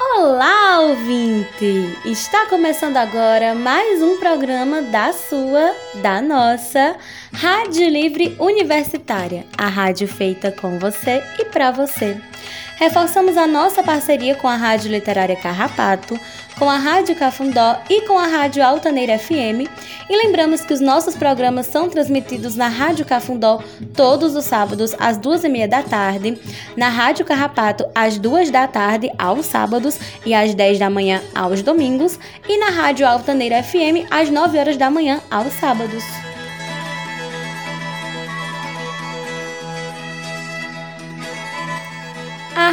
Olá, ouvinte! Está começando agora mais um programa da sua, da nossa Rádio Livre Universitária, a rádio feita com você e para você. Reforçamos a nossa parceria com a Rádio Literária Carrapato, com a Rádio Cafundó e com a Rádio Altaneira FM. E lembramos que os nossos programas são transmitidos na Rádio Cafundó todos os sábados às duas e meia da tarde, na Rádio Carrapato às duas da tarde aos sábados e às dez da manhã aos domingos e na Rádio Altaneira FM às nove horas da manhã aos sábados.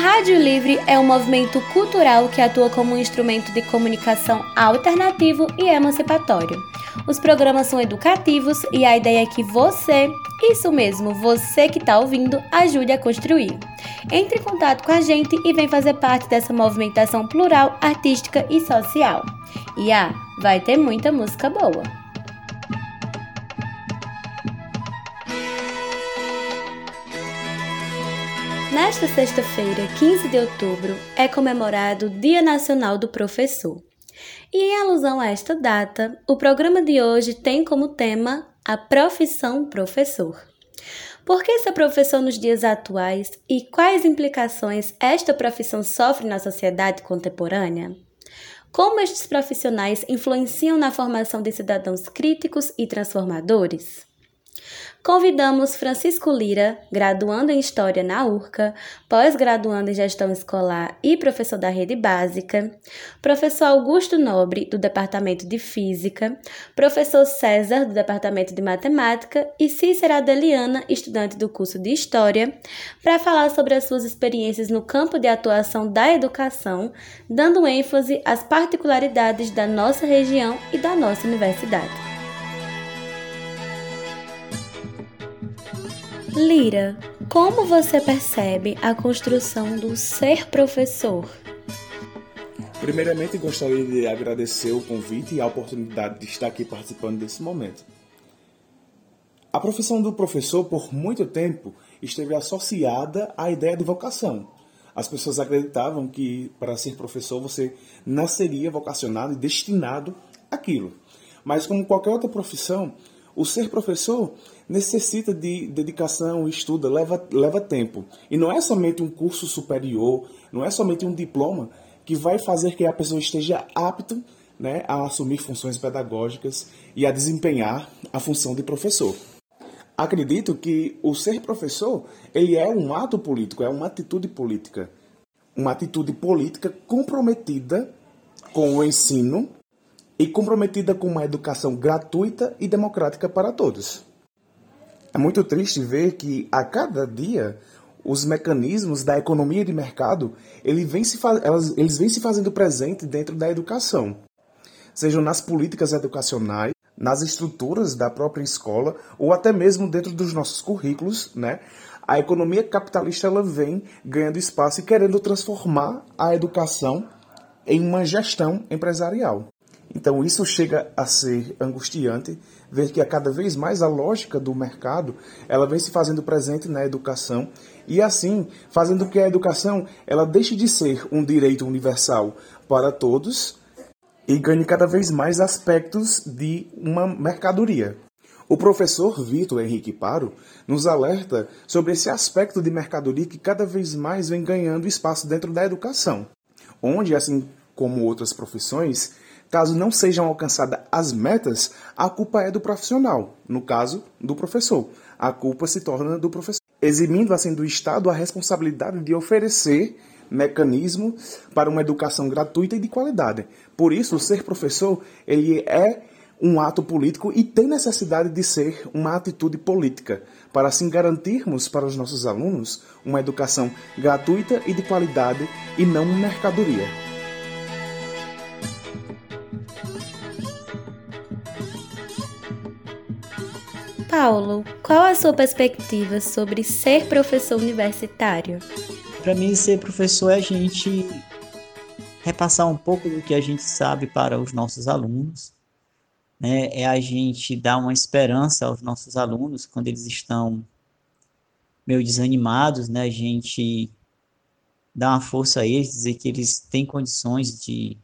Rádio Livre é um movimento cultural que atua como um instrumento de comunicação alternativo e emancipatório. Os programas são educativos e a ideia é que você, isso mesmo, você que está ouvindo, ajude a construir. Entre em contato com a gente e vem fazer parte dessa movimentação plural, artística e social. E ah, vai ter muita música boa. Nesta sexta-feira, 15 de outubro, é comemorado o Dia Nacional do Professor. E em alusão a esta data, o programa de hoje tem como tema a profissão professor. Por que ser professor nos dias atuais e quais implicações esta profissão sofre na sociedade contemporânea? Como estes profissionais influenciam na formação de cidadãos críticos e transformadores? Convidamos Francisco Lira, graduando em História na URCA, pós-graduando em Gestão Escolar e professor da rede básica, professor Augusto Nobre, do Departamento de Física, professor César, do Departamento de Matemática, e Cícera Adeliana, estudante do curso de História, para falar sobre as suas experiências no campo de atuação da educação, dando ênfase às particularidades da nossa região e da nossa universidade. Lira, como você percebe a construção do ser professor? Primeiramente, gostaria de agradecer o convite e a oportunidade de estar aqui participando desse momento. A profissão do professor, por muito tempo, esteve associada à ideia de vocação. As pessoas acreditavam que para ser professor você nasceria vocacionado e destinado àquilo. Mas, como qualquer outra profissão, o ser professor necessita de dedicação, estudo, leva, leva tempo. E não é somente um curso superior, não é somente um diploma que vai fazer que a pessoa esteja apto né, a assumir funções pedagógicas e a desempenhar a função de professor. Acredito que o ser professor ele é um ato político, é uma atitude política. Uma atitude política comprometida com o ensino e comprometida com uma educação gratuita e democrática para todos. É muito triste ver que a cada dia os mecanismos da economia de mercado ele vem se elas, eles vêm se fazendo presente dentro da educação, sejam nas políticas educacionais, nas estruturas da própria escola ou até mesmo dentro dos nossos currículos, né? A economia capitalista ela vem ganhando espaço e querendo transformar a educação em uma gestão empresarial. Então isso chega a ser angustiante ver que a cada vez mais a lógica do mercado ela vem se fazendo presente na educação e assim fazendo que a educação ela deixe de ser um direito universal para todos e ganhe cada vez mais aspectos de uma mercadoria. O professor Vitor Henrique Paro nos alerta sobre esse aspecto de mercadoria que cada vez mais vem ganhando espaço dentro da educação, onde, assim como outras profissões, Caso não sejam alcançadas as metas, a culpa é do profissional, no caso, do professor. A culpa se torna do professor, eximindo assim do Estado a responsabilidade de oferecer mecanismo para uma educação gratuita e de qualidade. Por isso, ser professor, ele é um ato político e tem necessidade de ser uma atitude política, para assim garantirmos para os nossos alunos uma educação gratuita e de qualidade e não mercadoria. Paulo, qual a sua perspectiva sobre ser professor universitário? Para mim, ser professor é a gente repassar um pouco do que a gente sabe para os nossos alunos, né? é a gente dar uma esperança aos nossos alunos quando eles estão meio desanimados, né? a gente dar uma força a eles, dizer que eles têm condições de,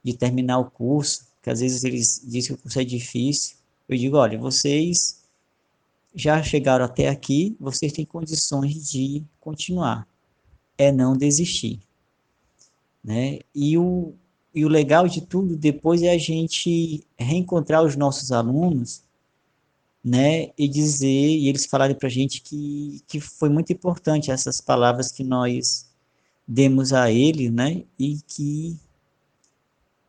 de terminar o curso, que às vezes eles dizem que o curso é difícil. Eu digo, olha, vocês já chegaram até aqui, vocês têm condições de continuar. É não desistir. Né? E, o, e o legal de tudo depois é a gente reencontrar os nossos alunos né, e dizer, e eles falarem para a gente que, que foi muito importante essas palavras que nós demos a ele, né, e que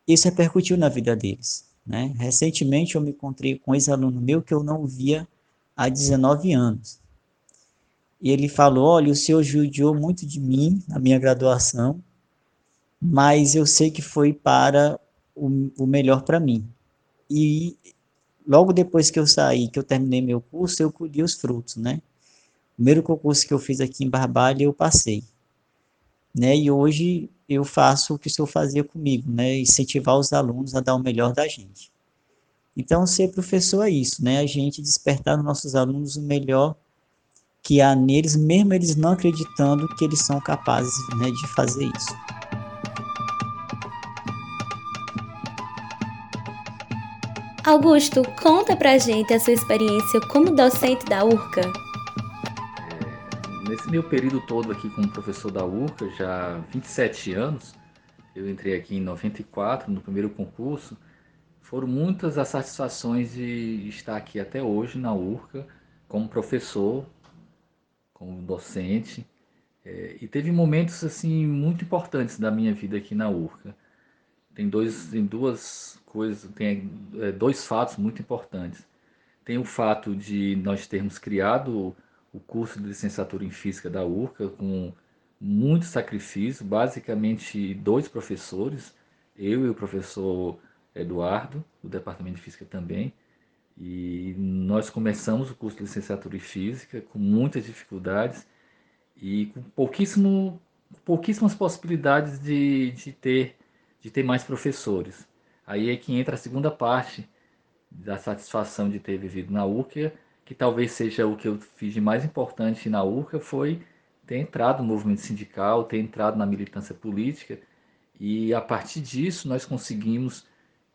isso repercutiu na vida deles, né. Recentemente eu me encontrei com um ex-aluno meu que eu não via há 19 anos, e ele falou, olha, o senhor judiou muito de mim na minha graduação, mas eu sei que foi para o, o melhor para mim. E logo depois que eu saí, que eu terminei meu curso, eu colhi os frutos, né? O primeiro concurso que eu fiz aqui em Barbalha, eu passei. Né? E hoje eu faço o que o senhor fazia comigo, né? Incentivar os alunos a dar o melhor da gente. Então, ser professor é isso, né? A gente despertar nos nossos alunos o melhor que há neles, mesmo eles não acreditando que eles são capazes né, de fazer isso. Augusto, conta pra gente a sua experiência como docente da URCA. Nesse meu período todo aqui como professor da URCA, já 27 anos, eu entrei aqui em 94, no primeiro concurso, foram muitas as satisfações de estar aqui até hoje na URCA, como professor, como docente, é, e teve momentos assim muito importantes da minha vida aqui na URCA. Tem, dois, tem duas coisas, tem é, dois fatos muito importantes. Tem o fato de nós termos criado o curso de licenciatura em Física da URCA com muito sacrifício, basicamente dois professores, eu e o professor Eduardo, do Departamento de Física também, e nós começamos o curso de licenciatura em Física com muitas dificuldades e com pouquíssimo, pouquíssimas possibilidades de, de, ter, de ter mais professores. Aí é que entra a segunda parte da satisfação de ter vivido na URCA, que talvez seja o que eu fiz de mais importante na URCA, foi ter entrado no movimento sindical, ter entrado na militância política, e a partir disso nós conseguimos,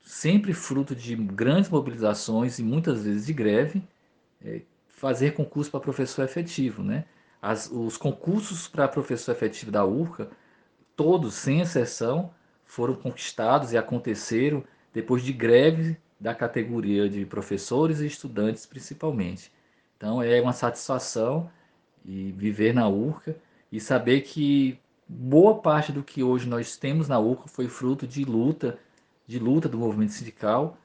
sempre fruto de grandes mobilizações e muitas vezes de greve, é, fazer concurso para professor efetivo. Né? As, os concursos para professor efetivo da URCA, todos, sem exceção, foram conquistados e aconteceram depois de greve da categoria de professores e estudantes principalmente. Então é uma satisfação e viver na URCA e saber que boa parte do que hoje nós temos na URCA foi fruto de luta, de luta do movimento sindical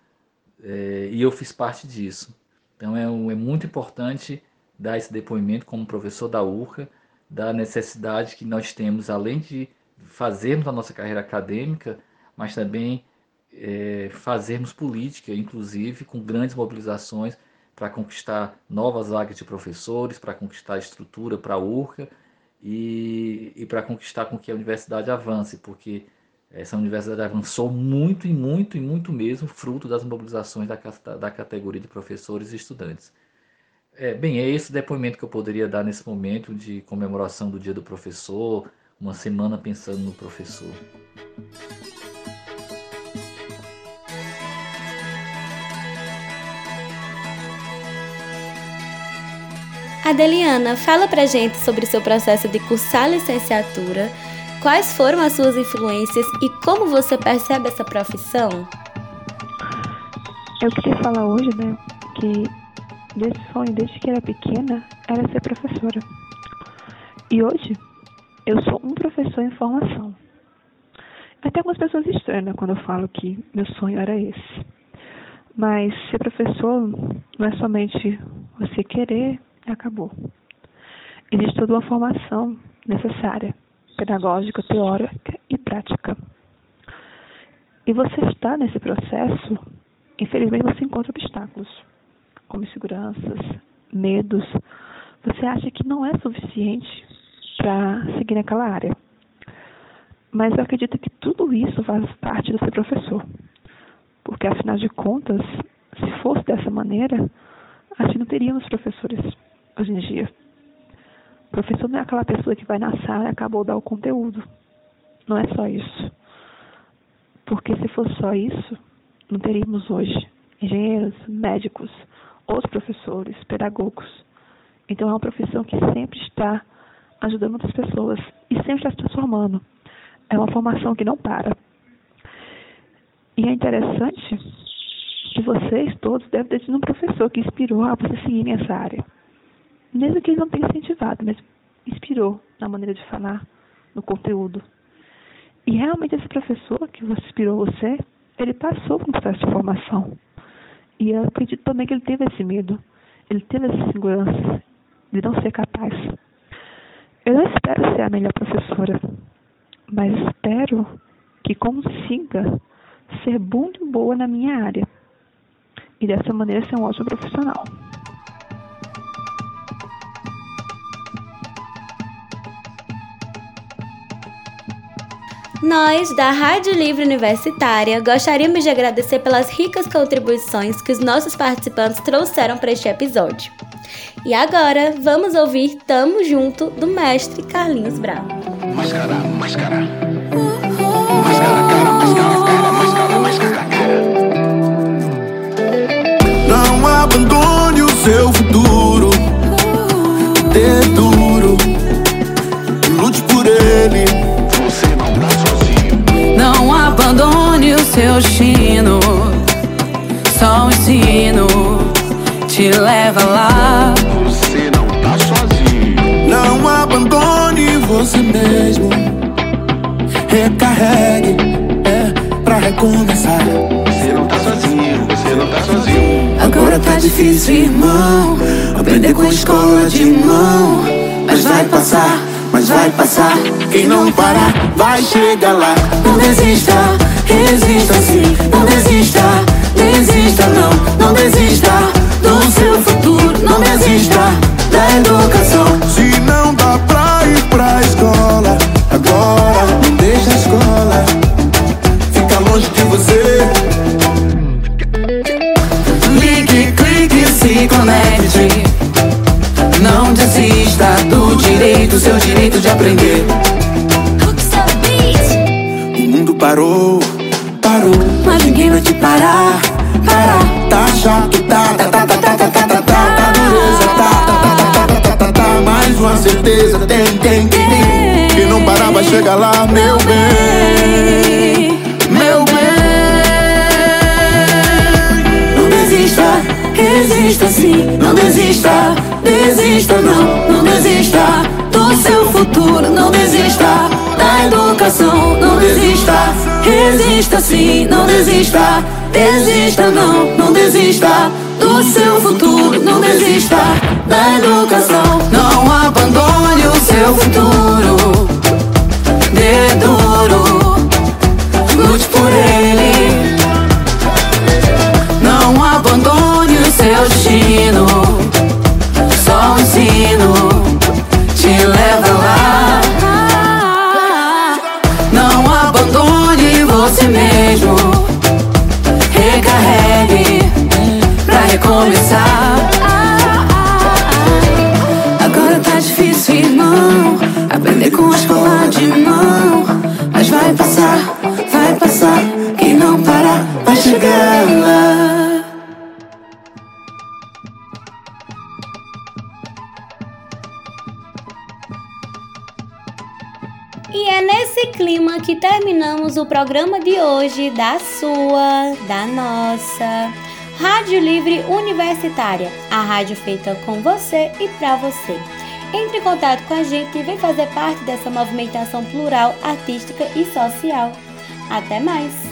é, e eu fiz parte disso. Então é, é muito importante dar esse depoimento como professor da URCA da necessidade que nós temos, além de fazermos a nossa carreira acadêmica, mas também é, fazermos política, inclusive com grandes mobilizações para conquistar novas vagas de professores, para conquistar estrutura para a URCA e, e para conquistar com que a universidade avance, porque essa universidade avançou muito e muito e muito mesmo, fruto das mobilizações da, da categoria de professores e estudantes. É, bem, é esse depoimento que eu poderia dar nesse momento de comemoração do Dia do Professor, uma semana pensando no professor. Adeliana, fala pra gente sobre o seu processo de cursar licenciatura, quais foram as suas influências e como você percebe essa profissão? Eu queria falar hoje, né, que desse sonho desde que era pequena era ser professora. E hoje eu sou um professor em formação. Até algumas pessoas estranham quando eu falo que meu sonho era esse. Mas ser professor não é somente você querer e acabou. Existe toda uma formação necessária, pedagógica, teórica e prática. E você está nesse processo, infelizmente você encontra obstáculos, como inseguranças, medos. Você acha que não é suficiente para seguir naquela área. Mas eu acredito que tudo isso faz parte do ser professor. Porque, afinal de contas, se fosse dessa maneira, a gente não teríamos professores hoje em dia. O professor não é aquela pessoa que vai na sala e acabou de dar o conteúdo. Não é só isso. Porque se fosse só isso, não teríamos hoje engenheiros, médicos, outros professores, pedagogos. Então é uma profissão que sempre está ajudando outras pessoas e sempre está se transformando. É uma formação que não para. E é interessante que vocês todos devem ter tido um professor que inspirou a você seguir nessa área. Mesmo que ele não tenha incentivado, mas inspirou na maneira de falar, no conteúdo. E realmente esse professor que inspirou você, ele passou por um processo de formação. E eu acredito também que ele teve esse medo, ele teve essa segurança de não ser capaz. Eu não espero ser a melhor professora, mas espero que consiga ser muito boa na minha área e dessa maneira ser um ótimo profissional. Nós, da Rádio Livre Universitária, gostaríamos de agradecer pelas ricas contribuições que os nossos participantes trouxeram para este episódio. E agora, vamos ouvir Tamo Junto do mestre Carlinhos Bravo. Mascara, mascara. Mascara, Recarregue, é pra recomeçar. Você não tá sozinho, você não tá sozinho. Agora tá difícil, irmão. Aprender com a escola de mão. Mas vai passar mas vai passar. Quem não parar, vai chegar lá. Não desista, resista sim. Não desista, desista não. Não desista do seu futuro. Não desista da educação. Certeza, tem, tem, tem, tem. Quem não parar vai chegar lá, meu bem, meu bem. Não desista, resista sim, não desista desista, não, não desista do seu futuro, não desista da educação, não desista, resista sim, não desista, desista, não, não desista do seu futuro, não desista da educação, não abandone Recarregue pra recomeçar. Que terminamos o programa de hoje da sua, da nossa Rádio Livre Universitária, a rádio feita com você e para você. Entre em contato com a gente e vem fazer parte dessa movimentação plural, artística e social. Até mais!